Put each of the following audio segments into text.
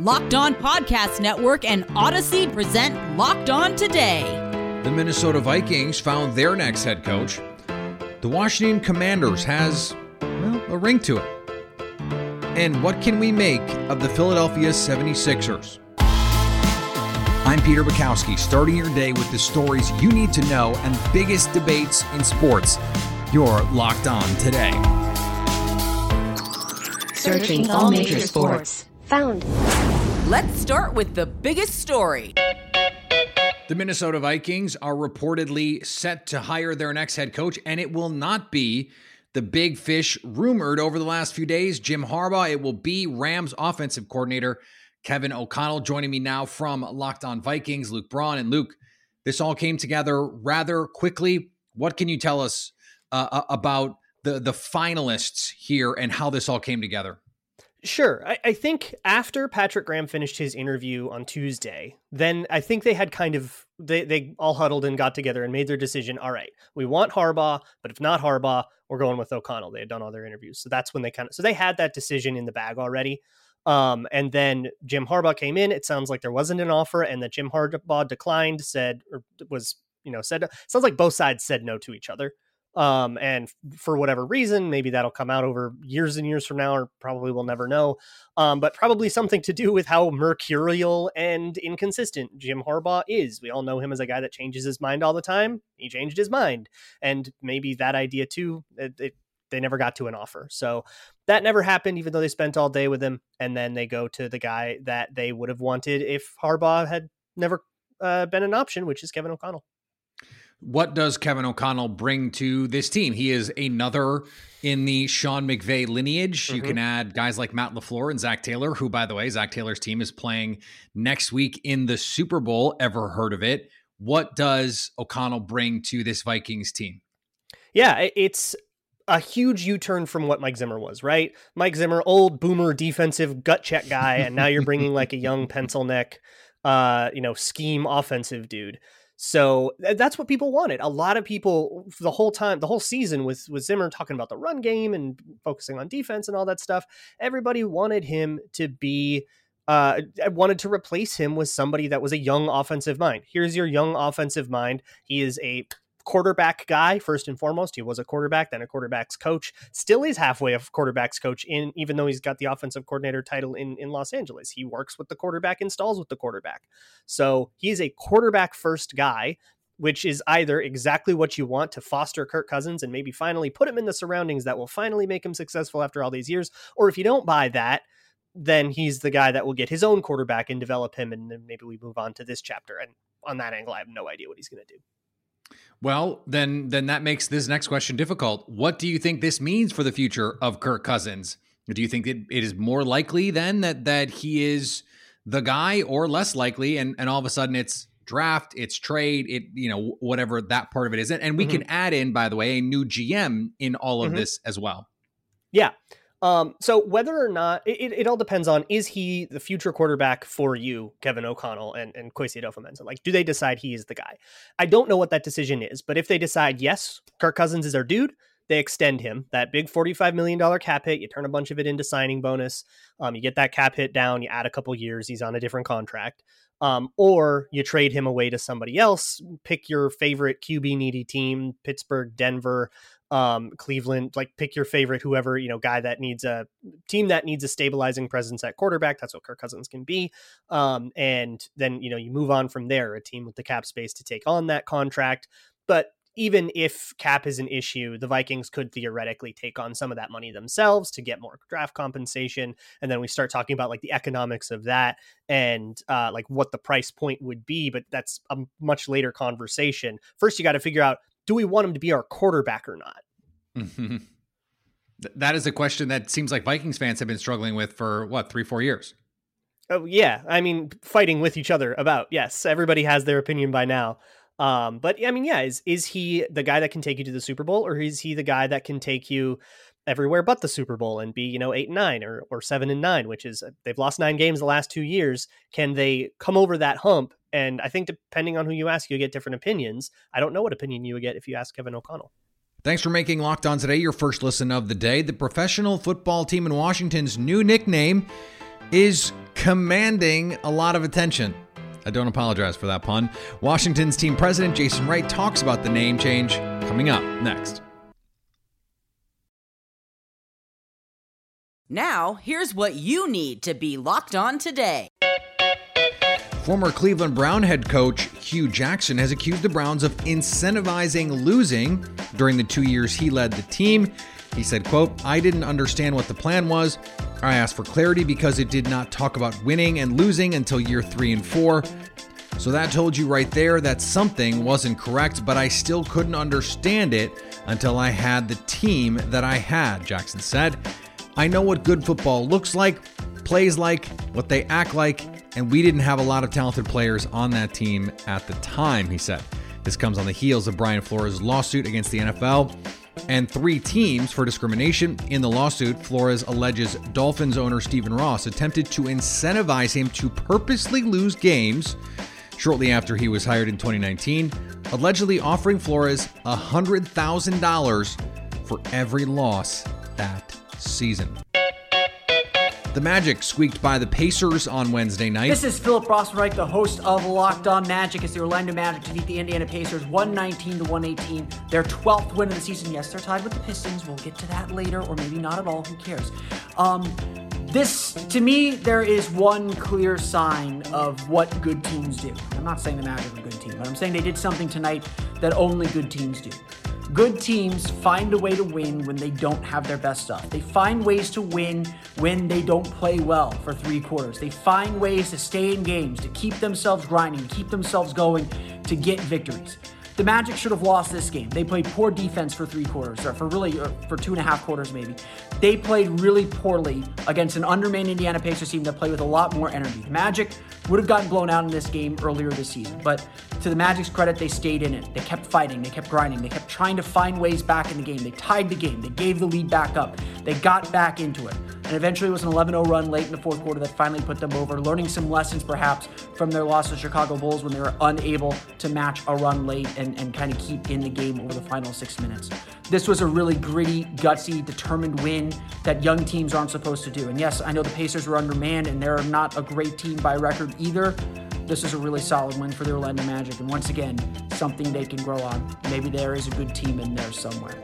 Locked On Podcast Network and Odyssey present Locked On Today. The Minnesota Vikings found their next head coach. The Washington Commanders has, well, a ring to it. And what can we make of the Philadelphia 76ers? I'm Peter Bukowski, starting your day with the stories you need to know and biggest debates in sports. You're locked on today. Searching all major sports. Found. Let's start with the biggest story. The Minnesota Vikings are reportedly set to hire their next head coach, and it will not be the big fish rumored over the last few days, Jim Harbaugh. It will be Rams offensive coordinator Kevin O'Connell. Joining me now from Locked On Vikings, Luke Braun. And Luke, this all came together rather quickly. What can you tell us uh, about the the finalists here and how this all came together? Sure. I, I, think after Patrick Graham finished his interview on Tuesday, then I think they had kind of they, they all huddled and got together and made their decision. All right, we want Harbaugh, but if not Harbaugh, we're going with O'Connell. They had done all their interviews. So that's when they kind of so they had that decision in the bag already. Um, and then Jim Harbaugh came in. It sounds like there wasn't an offer, and that Jim Harbaugh declined, said or was, you know, said sounds like both sides said no to each other. Um, and for whatever reason, maybe that'll come out over years and years from now, or probably we'll never know. Um, but probably something to do with how mercurial and inconsistent Jim Harbaugh is. We all know him as a guy that changes his mind all the time. He changed his mind, and maybe that idea too. It, it, they never got to an offer, so that never happened. Even though they spent all day with him, and then they go to the guy that they would have wanted if Harbaugh had never uh, been an option, which is Kevin O'Connell. What does Kevin O'Connell bring to this team? He is another in the Sean McVay lineage. Mm-hmm. You can add guys like Matt LaFleur and Zac Taylor, who, by the way, Zac Taylor's team is playing next week in the Super Bowl. Ever heard of it? What does O'Connell bring to this Vikings team? Yeah, it's a huge U-turn from what Mike Zimmer was, right? Mike Zimmer, old boomer defensive gut check guy, and now you're bringing like a young pencil neck, uh, you know, scheme offensive dude. So that's what people wanted. A lot of people the whole time, the whole season with with Zimmer talking about the run game and focusing on defense and all that stuff. Everybody wanted him to be uh, wanted to replace him with somebody that was a young offensive mind. Here's your young offensive mind. He is a quarterback guy first and foremost. He was a quarterback, then a quarterback's coach. Still is halfway a quarterback's coach in, even though he's got the offensive coordinator title in in Los Angeles. He works with the quarterback, installs with the quarterback. So he's a quarterback first guy. Which is either exactly what you want to foster Kirk Cousins and maybe finally put him in the surroundings that will finally make him successful after all these years, or if you don't buy that, then he's the guy that will get his own quarterback and develop him, and then maybe we move on to this chapter. And on that angle, I have no idea what he's going to do. Well, then then that makes this next question difficult. What do you think this means for the future of Kirk Cousins? Do you think that it is more likely then that that he is the guy or less likely and and all of a sudden it's draft, it's trade, it you know whatever that part of it is. And we mm-hmm. can add in by the way a new GM in all of mm-hmm. this as well. Yeah. Um, so whether or not it, it all depends on is he the future quarterback for you, Kevin O'Connell and, and Kwesi Adofo-Mensah? Like, do they decide he is the guy? I don't know what that decision is, but if they decide yes, Kirk Cousins is our dude, they extend him that big $45 million cap hit. You turn a bunch of it into signing bonus. Um, you get that cap hit down, you add a couple years, he's on a different contract. Um, or you trade him away to somebody else, pick your favorite QB needy team, Pittsburgh, Denver, um, Cleveland, like pick your favorite, whoever, you know, guy that needs a team that needs a stabilizing presence at quarterback. That's what Kirk Cousins can be. Um, and then, you know, you move on from there, a team with the cap space to take on that contract. But even if cap is an issue, the Vikings could theoretically take on some of that money themselves to get more draft compensation. And then we start talking about like the economics of that and uh, like what the price point would be. But that's a much later conversation. First, you got to figure out do we want him to be our quarterback or not? Mm-hmm. That is a question that seems like Vikings fans have been struggling with for what, three, four years? Oh, yeah. I mean, fighting with each other about, yes, everybody has their opinion by now. Um, but I mean, yeah, is is he the guy that can take you to the Super Bowl, or is he the guy that can take you everywhere but the Super Bowl and be, you know, eight and nine or or seven and nine, which is uh, they've lost nine games the last two years. Can they come over that hump and I think depending on who you ask, you get different opinions. I don't know what opinion you would get if you ask Kevin O'Connell. Thanks for making Locked On today your first listen of the day. The professional football team in Washington's new nickname is commanding a lot of attention. I don't apologize for that pun. Washington's team president, Jason Wright, talks about the name change coming up next. Now, here's what you need to be locked on today. Former Cleveland Brown head coach Hue Jackson has accused the Browns of incentivizing losing during the two years he led the team. He said, quote, I didn't understand what the plan was. I asked for clarity because it did not talk about winning and losing until year three and four. So that told you right there that something wasn't correct, but I still couldn't understand it until I had the team that I had, Jackson said. I know what good football looks like, plays like, what they act like, and we didn't have a lot of talented players on that team at the time, he said. This comes on the heels of Brian Flores' lawsuit against the NFL and three teams for discrimination. In the lawsuit, Flores alleges Dolphins owner Stephen Ross attempted to incentivize him to purposely lose games shortly after he was hired in 2019, allegedly offering Flores $100,000 for every loss that season. The Magic squeaked by the Pacers on Wednesday night. This is Philip Rossman-Reich, the host of Locked On Magic, as the Orlando Magic defeat the Indiana Pacers 119 to 118, their 12th win of the season. Yes, they're tied with the Pistons. We'll get to that later, or maybe not at all. Who cares? Um, this, to me, there is one clear sign of what good teams do. I'm not saying the Magic are a good team, but I'm saying they did something tonight that only good teams do. Good teams find a way to win when they don't have their best stuff. They find ways to win when they don't play well for three quarters. They find ways to stay in games, to keep themselves grinding, keep themselves going, to get victories. The Magic should have lost this game. They played poor defense for three quarters, or for really, or for two and a half quarters maybe. They played really poorly against an undermanned Indiana Pacers team that played with a lot more energy. The Magic would have gotten blown out in this game earlier this season, but to the Magic's credit, they stayed in it. They kept fighting, they kept grinding, they kept trying to find ways back in the game. They tied the game, they gave the lead back up, they got back into it. And eventually it was an 11 0 run late in the fourth quarter that finally put them over, learning some lessons perhaps from their loss to Chicago Bulls when they were unable to match a run late and, and kind of keep in the game over the final six minutes. This was a really gritty, gutsy, determined win that young teams aren't supposed to do. And yes, I know the Pacers were undermanned and they're not a great team by record either. This is a really solid win for the Orlando Magic. And once again, something they can grow on. Maybe there is a good team in there somewhere.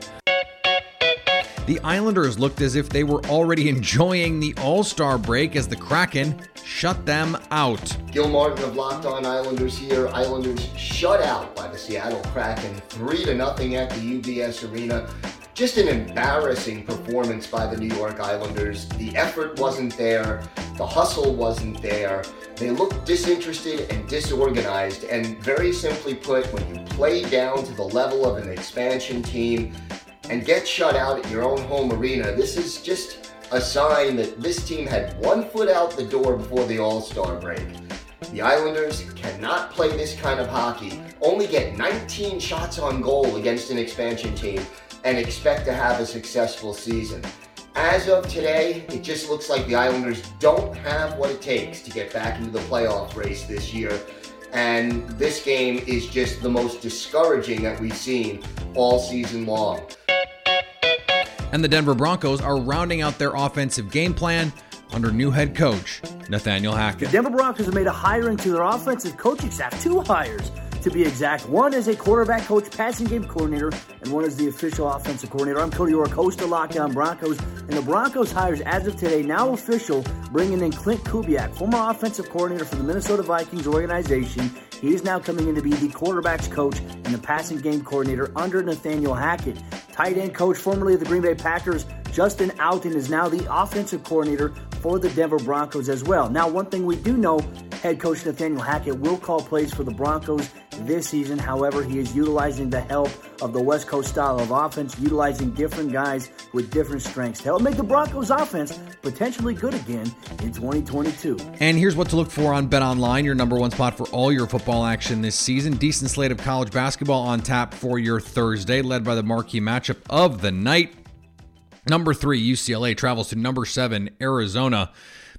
The Islanders looked as if they were already enjoying the All Star break as the Kraken shut them out. Gil Martin of Locked On Islanders here. Islanders shut out by the Seattle Kraken 3 to nothing at the UBS Arena. Just an embarrassing performance by the New York Islanders. The effort wasn't there, the hustle wasn't there. They looked disinterested and disorganized. And very simply put, when you play down to the level of an expansion team, and get shut out at your own home arena, this is just a sign that this team had one foot out the door before the All Star break. The Islanders cannot play this kind of hockey, only get 19 shots on goal against an expansion team, and expect to have a successful season. As of today, it just looks like the Islanders don't have what it takes to get back into the playoff race this year. And this game is just the most discouraging that we've seen all season long and the Denver Broncos are rounding out their offensive game plan under new head coach Nathaniel Hackett. The Denver Broncos have made a hire into their offensive coaching staff, two hires to be exact. One is a quarterback coach, passing game coordinator, and one is the official offensive coordinator. I'm Cody Roark, host of Locked On Broncos, and the Broncos hires as of today, now official, bringing in Clint Kubiak, former offensive coordinator for the Minnesota Vikings organization. He is now coming in to be the quarterbacks coach and the passing game coordinator under Nathaniel Hackett. Tight end coach, formerly of the Green Bay Packers, Justin Outten is now the offensive coordinator for the Denver Broncos as well. Now, one thing we do know, head coach Nathaniel Hackett will call plays for the Broncos this season. However, he is utilizing the help of the West Coast style of offense, utilizing different guys with different strengths to help make the Broncos offense potentially good again in 2022. And here's what to look for on Bet Online, your number one spot for all your football action this season. Decent slate of college basketball on tap for your Thursday, led by the marquee matchup of the night. Number three, UCLA travels to number seven, Arizona.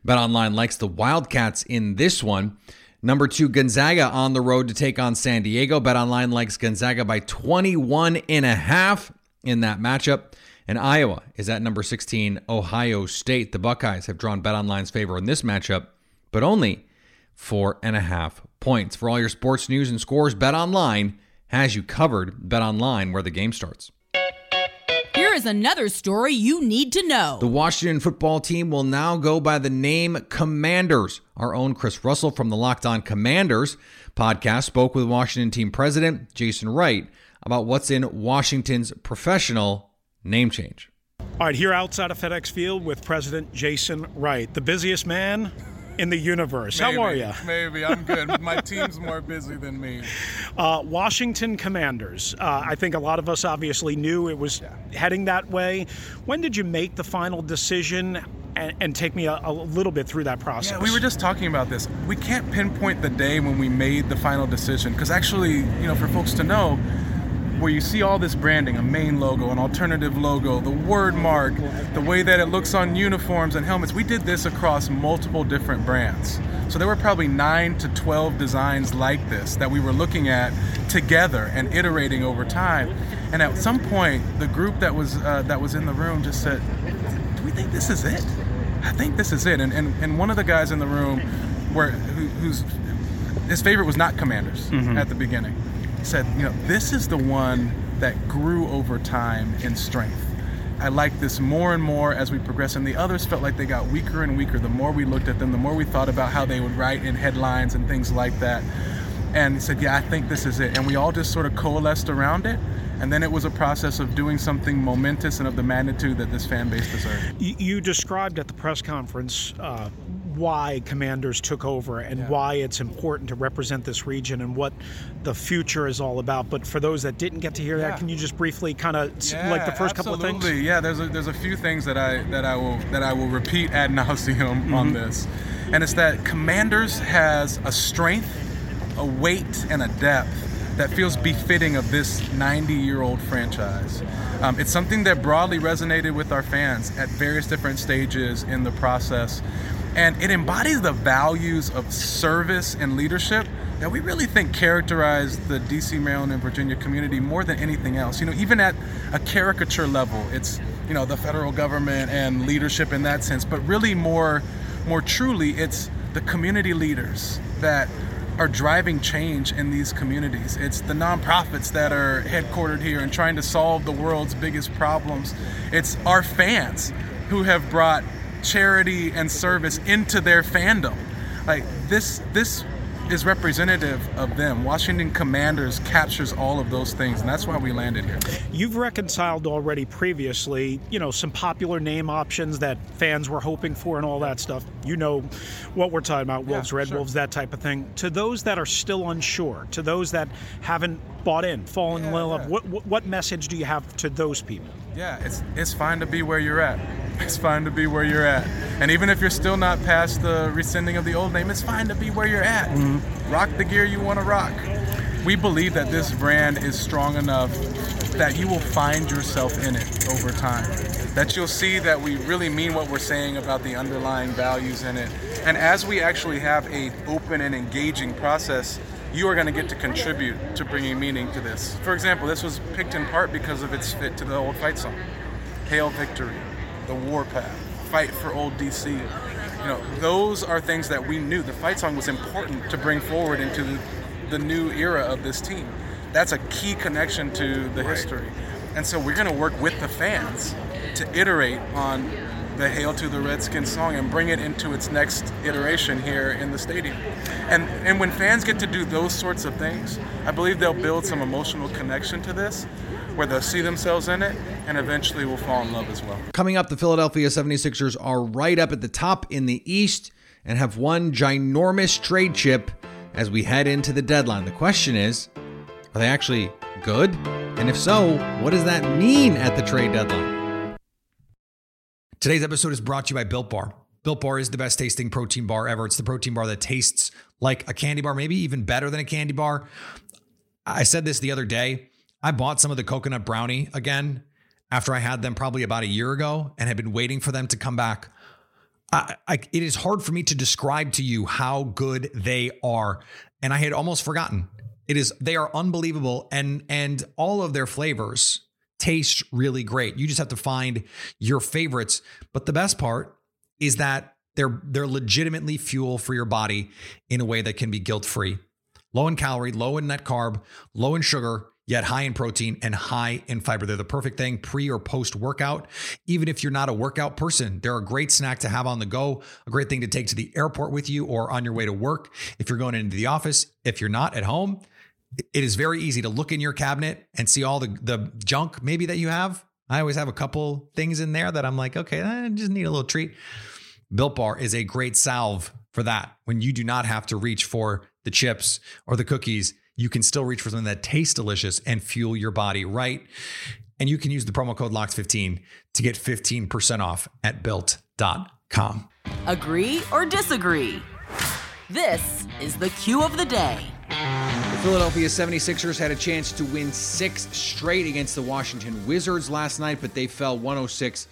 BetOnline likes the Wildcats in this one. Number two, Gonzaga on the road to take on San Diego. BetOnline likes Gonzaga by 21 and a half in that matchup. And Iowa is at number 16, Ohio State. The Buckeyes have drawn BetOnline's favor in this matchup, but only four and a half points. For all your sports news and scores, Bet Online has you covered. Bet Online, where the game starts. Here is another story you need to know. The Washington football team will now go by the name Commanders. Our own Chris Russell from the Locked On Commanders podcast spoke with Washington team president Jason Wright about what's in Washington's professional name change. All right, here outside of FedEx Field with President Jason Wright, the busiest man in the universe. Maybe, How are you? Maybe I'm good. My team's more busy than me. Uh, Washington Commanders. Uh, I think a lot of us obviously knew it was heading that way. When did you make the final decision? And, and take me a, a, little bit through that process. Yeah, we were just talking about this. We can't pinpoint the day when we made the final decision because actually, you know, for folks to know, where you see all this branding, a main logo, an alternative logo, the word mark, the way that it looks on uniforms and helmets. We did this across multiple different brands. So there were probably 9 to 12 designs like this that we were looking at together and iterating over time. And at some point, the group that was uh, that was in the room just said, "Do we think this is it? I think this is it." And and, and one of the guys in the room where who, who's his favorite was not Commanders mm-hmm. at the beginning said, you know, this is the one that grew over time in strength. I like this more and more as we progress, and the others felt like they got weaker and weaker. The more we looked at them, the more we thought about how they would write in headlines and things like that. And he said, Yeah, I think this is it. And we all just sort of coalesced around it. And then it was a process of doing something momentous and of the magnitude that this fan base deserved. You described at the press conference uh, why commanders took over and yeah. why it's important to represent this region and what the future is all about. But for those that didn't get to hear yeah. that, can you just briefly kind of yeah, like the first absolutely. couple of things? Absolutely, yeah, there's a, there's a few things that I that I will that I will repeat ad nauseum mm-hmm. on this, and it's that commanders has a strength, a weight, and a depth that feels befitting of this 90 year old franchise. Um, it's something that broadly resonated with our fans at various different stages in the process and it embodies the values of service and leadership that we really think characterize the DC, Maryland, and Virginia community more than anything else. You know, even at a caricature level, it's you know the federal government and leadership in that sense, but really more, more truly, it's the community leaders that are driving change in these communities. It's the nonprofits that are headquartered here and trying to solve the world's biggest problems. It's our fans who have brought charity and service into their fandom. Like this this is representative of them. Washington Commanders captures all of those things, and that's why we landed here. You've reconciled already previously, you know, some popular name options that fans were hoping for and all that stuff. You know what we're talking about Wolves, yeah, Red sure. Wolves, that type of thing. To those that are still unsure, to those that haven't bought in, fallen yeah, in love, yeah. what, what message do you have to those people? Yeah, it's, it's fine to be where you're at it's fine to be where you're at. And even if you're still not past the rescinding of the old name, it's fine to be where you're at. Mm-hmm. Rock the gear you want to rock. We believe that this brand is strong enough that you will find yourself in it over time. That you'll see that we really mean what we're saying about the underlying values in it. And as we actually have a open and engaging process, you are going to get to contribute to bringing meaning to this. For example, this was picked in part because of its fit to the old fight song, Hail Victory the warpath, fight for old DC. You know, those are things that we knew. The fight song was important to bring forward into the, the new era of this team. That's a key connection to the right. history. And so we're going to work with the fans to iterate on the Hail to the Redskins song and bring it into its next iteration here in the stadium. And and when fans get to do those sorts of things, I believe they'll build some emotional connection to this where they'll see themselves in it and eventually will fall in love as well. Coming up, the Philadelphia 76ers are right up at the top in the East and have one ginormous trade chip as we head into the deadline. The question is, are they actually good? And if so, what does that mean at the trade deadline? Today's episode is brought to you by Built Bar. Built Bar is the best tasting protein bar ever. It's the protein bar that tastes like a candy bar, maybe even better than a candy bar. I said this the other day. I bought some of the coconut brownie again after I had them probably about a year ago and had been waiting for them to come back. I, I, it is hard for me to describe to you how good they are, and I had almost forgotten. It is they are unbelievable, and and all of their flavors taste really great. You just have to find your favorites. But the best part is that They're they're legitimately fuel for your body in a way that can be guilt-free. Low in calorie, low in net carb, low in sugar, yet high in protein and high in fiber. They're the perfect thing pre or post workout. Even if you're not a workout person, they're a great snack to have on the go, a great thing to take to the airport with you or on your way to work. If you're going into the office, if you're not at home, it is very easy to look in your cabinet and see all the, the junk maybe that you have. I always have a couple things in there that I'm like, okay, I just need a little treat. Built Bar is a great salve for that. When you do not have to reach for the chips or the cookies, you can still reach for something that tastes delicious and fuel your body right. And you can use the promo code LOCKS15 to get 15% off at built.com. Agree or disagree? This is the cue of the day. Philadelphia 76ers had a chance to win six straight against the Washington Wizards last night, but they fell 106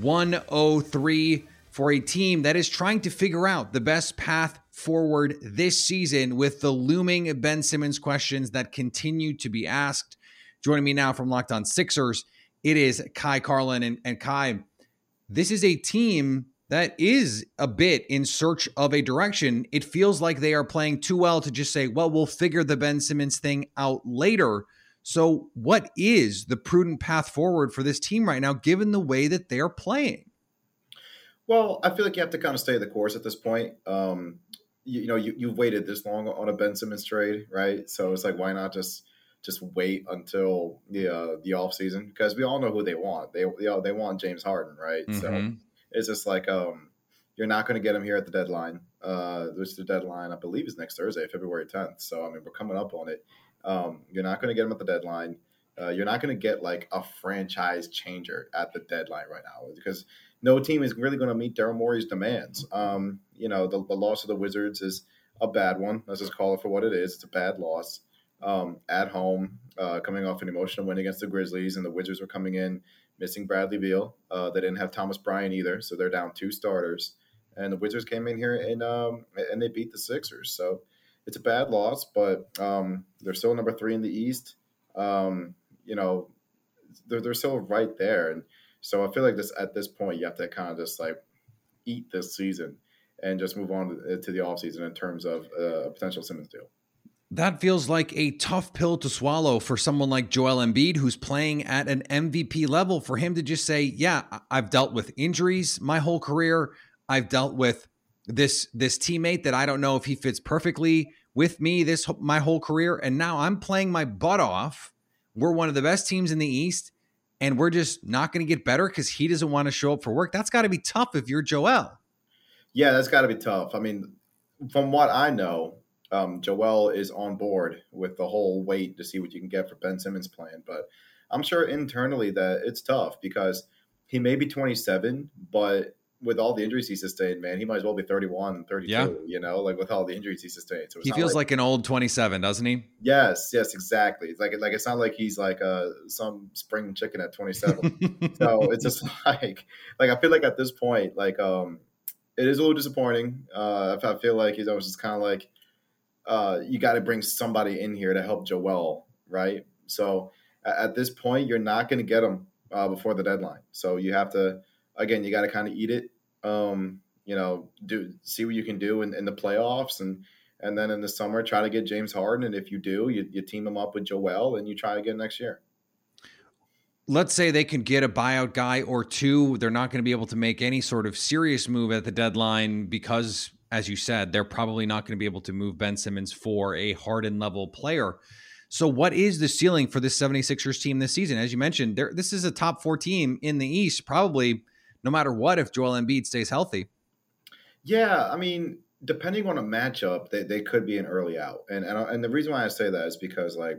103 for a team that is trying to figure out the best path forward this season with the looming Ben Simmons questions that continue to be asked. Joining me now from Locked On Sixers, it is Ky Carlin. And, and Ky, this is a team that is a bit in search of a direction. It feels like they are playing too well to just say, well, we'll figure the Ben Simmons thing out later. So, what is the prudent path forward for this team right now, given the way that they are playing? Well, I feel like you have to kind of stay the course at this point. Um, you, you, know, you, you've waited this long on a Ben Simmons trade, right? So it's like, why not just just wait until the uh, the off season? Because we all know who they want. They you know, they want James Harden, right? Mm-hmm. So it's just like um, you're not going to get him here at the deadline. Uh, which the deadline I believe is next Thursday, February 10th. So I mean, we're coming up on it. Um, you're not going to get him at the deadline. Uh, you're not going to get like a franchise changer at the deadline right now because no team is really going to meet Daryl Morey's demands. Um, you know, the, the, loss of the Wizards is a bad one. Let's just call it for what it is. It's a bad loss um, at home, uh, coming off an emotional win against the Grizzlies, and the Wizards were coming in missing Bradley Beal. Uh, they didn't have Thomas Bryant either, so they're down two starters. And the Wizards came in here and um, and they beat the Sixers. So it's a bad loss, but um, they're still number three in the East. Um, you know, they're, they're still right there. And so I feel like this at this point, you have to kind of just like eat this season and just move on to, to the offseason in terms of uh, a potential Simmons deal. That feels like a tough pill to swallow for someone like Joel Embiid, who's playing at an MVP level, for him to just say, Yeah, I've dealt with injuries my whole career. I've dealt with this this teammate that I don't know if he fits perfectly with me this my whole career and now I'm playing my butt off. We're one of the best teams in the East and we're just not going to get better because he doesn't want to show up for work. That's got to be tough if you're Joel. Yeah, that's got to be tough. I mean, from what I know, um, Joel is on board with the whole wait to see what you can get for Ben Simmons plan. But I'm sure internally that it's tough because he may be 27, but with all the injuries he sustained, man, he might as well be 31, 32, yeah. you know, like with all the injuries he sustained. So he feels like, like, an old 27, doesn't he? Yes, yes, exactly. It's like, like it's not like he's like uh, some spring chicken at 27. so it's just like, like, I feel like at this point, like, um, it is a little disappointing. Uh, I feel like he's always just kind of like, uh, you got to bring somebody in here to help Joel, right? So at this point, you're not going to get him uh, before the deadline. So you have to, again, you got to kind of eat it. Um, you know, do see what you can do in, in, the playoffs, and and then in the summer try to get James Harden. And if you do, you, you team him up with Joel, and you try again next year. Let's say they can get a buyout guy or two. They're not going to be able to make any sort of serious move at the deadline because, as you said, they're probably not going to be able to move Ben Simmons for a Harden level player. So, what is the ceiling for this 76ers team this season? As you mentioned, this is a top four team in the East, probably no matter what if Joel Embiid stays healthy. Yeah, I mean, depending on a matchup, they, they could be an early out. And, and and the reason why I say that is because like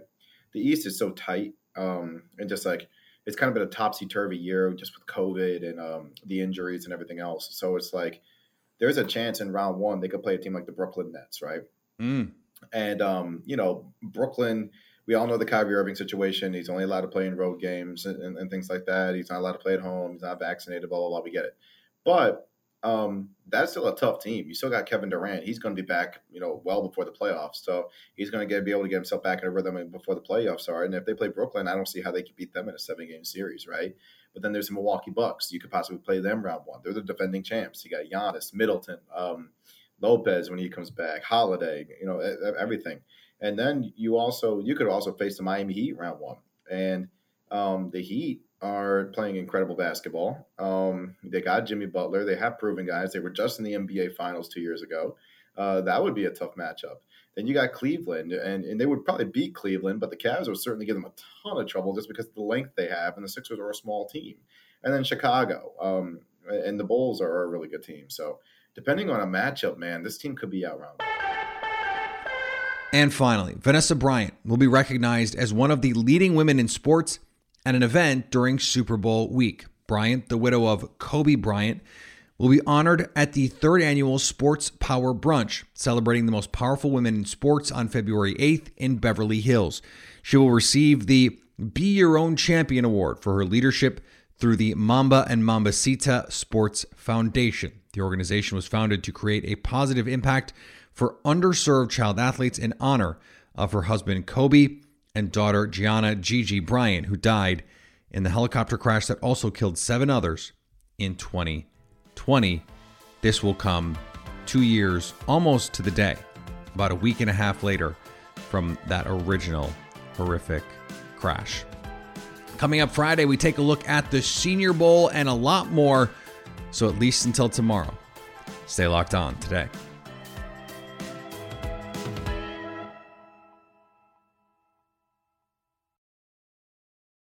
the East is so tight, um, and just like it's kind of been a topsy turvy year just with COVID and um, the injuries and everything else. So it's like there's a chance in round one they could play a team like the Brooklyn Nets, right? Mm. And um, you know, Brooklyn we all know the Kyrie Irving situation. He's only allowed to play in road games and, and, and, things like that. He's not allowed to play at home. He's not vaccinated, blah, blah, blah. We get it. But um, that's still a tough team. You still got Kevin Durant. He's going to be back, you know, well before the playoffs. So he's going to get be able to get himself back in a rhythm before the playoffs are. And if they play Brooklyn, I don't see how they can beat them in a seven game series, right? But then there's the Milwaukee Bucks. You could possibly play them round one. They're the defending champs. You got Giannis, Middleton, um, Lopez when he comes back, Holiday, you know, everything. And then you also you could also face the Miami Heat round one. And um, the Heat are playing incredible basketball. Um, they got Jimmy Butler. They have proven guys. They were just in the NBA Finals two years ago. Uh, that would be a tough matchup. Then you got Cleveland, and, and they would probably beat Cleveland, but the Cavs would certainly give them a ton of trouble just because of the length they have, and the Sixers are a small team. And then Chicago, um, and the Bulls are a really good team. So depending on a matchup, man, this team could be out round. And finally, Vanessa Bryant will be recognized as one of the leading women in sports at an event during Super Bowl week. Bryant, the widow of Kobe Bryant, will be honored at the third annual Sports Power Brunch, celebrating the most powerful women in sports on February 8th in Beverly Hills. She will receive the Be Your Own Champion Award for her leadership through the Mamba and Mambacita Sports Foundation. The organization was founded to create a positive impact for underserved child athletes in honor of her husband Kobe and daughter Gianna Gigi Bryant, who died in the helicopter crash that also killed seven others in 2020. This will come two years almost to the day, about a week and a half later from that original horrific crash. Coming up Friday, we take a look at the Senior Bowl and a lot more. So, at least until tomorrow, stay locked on today.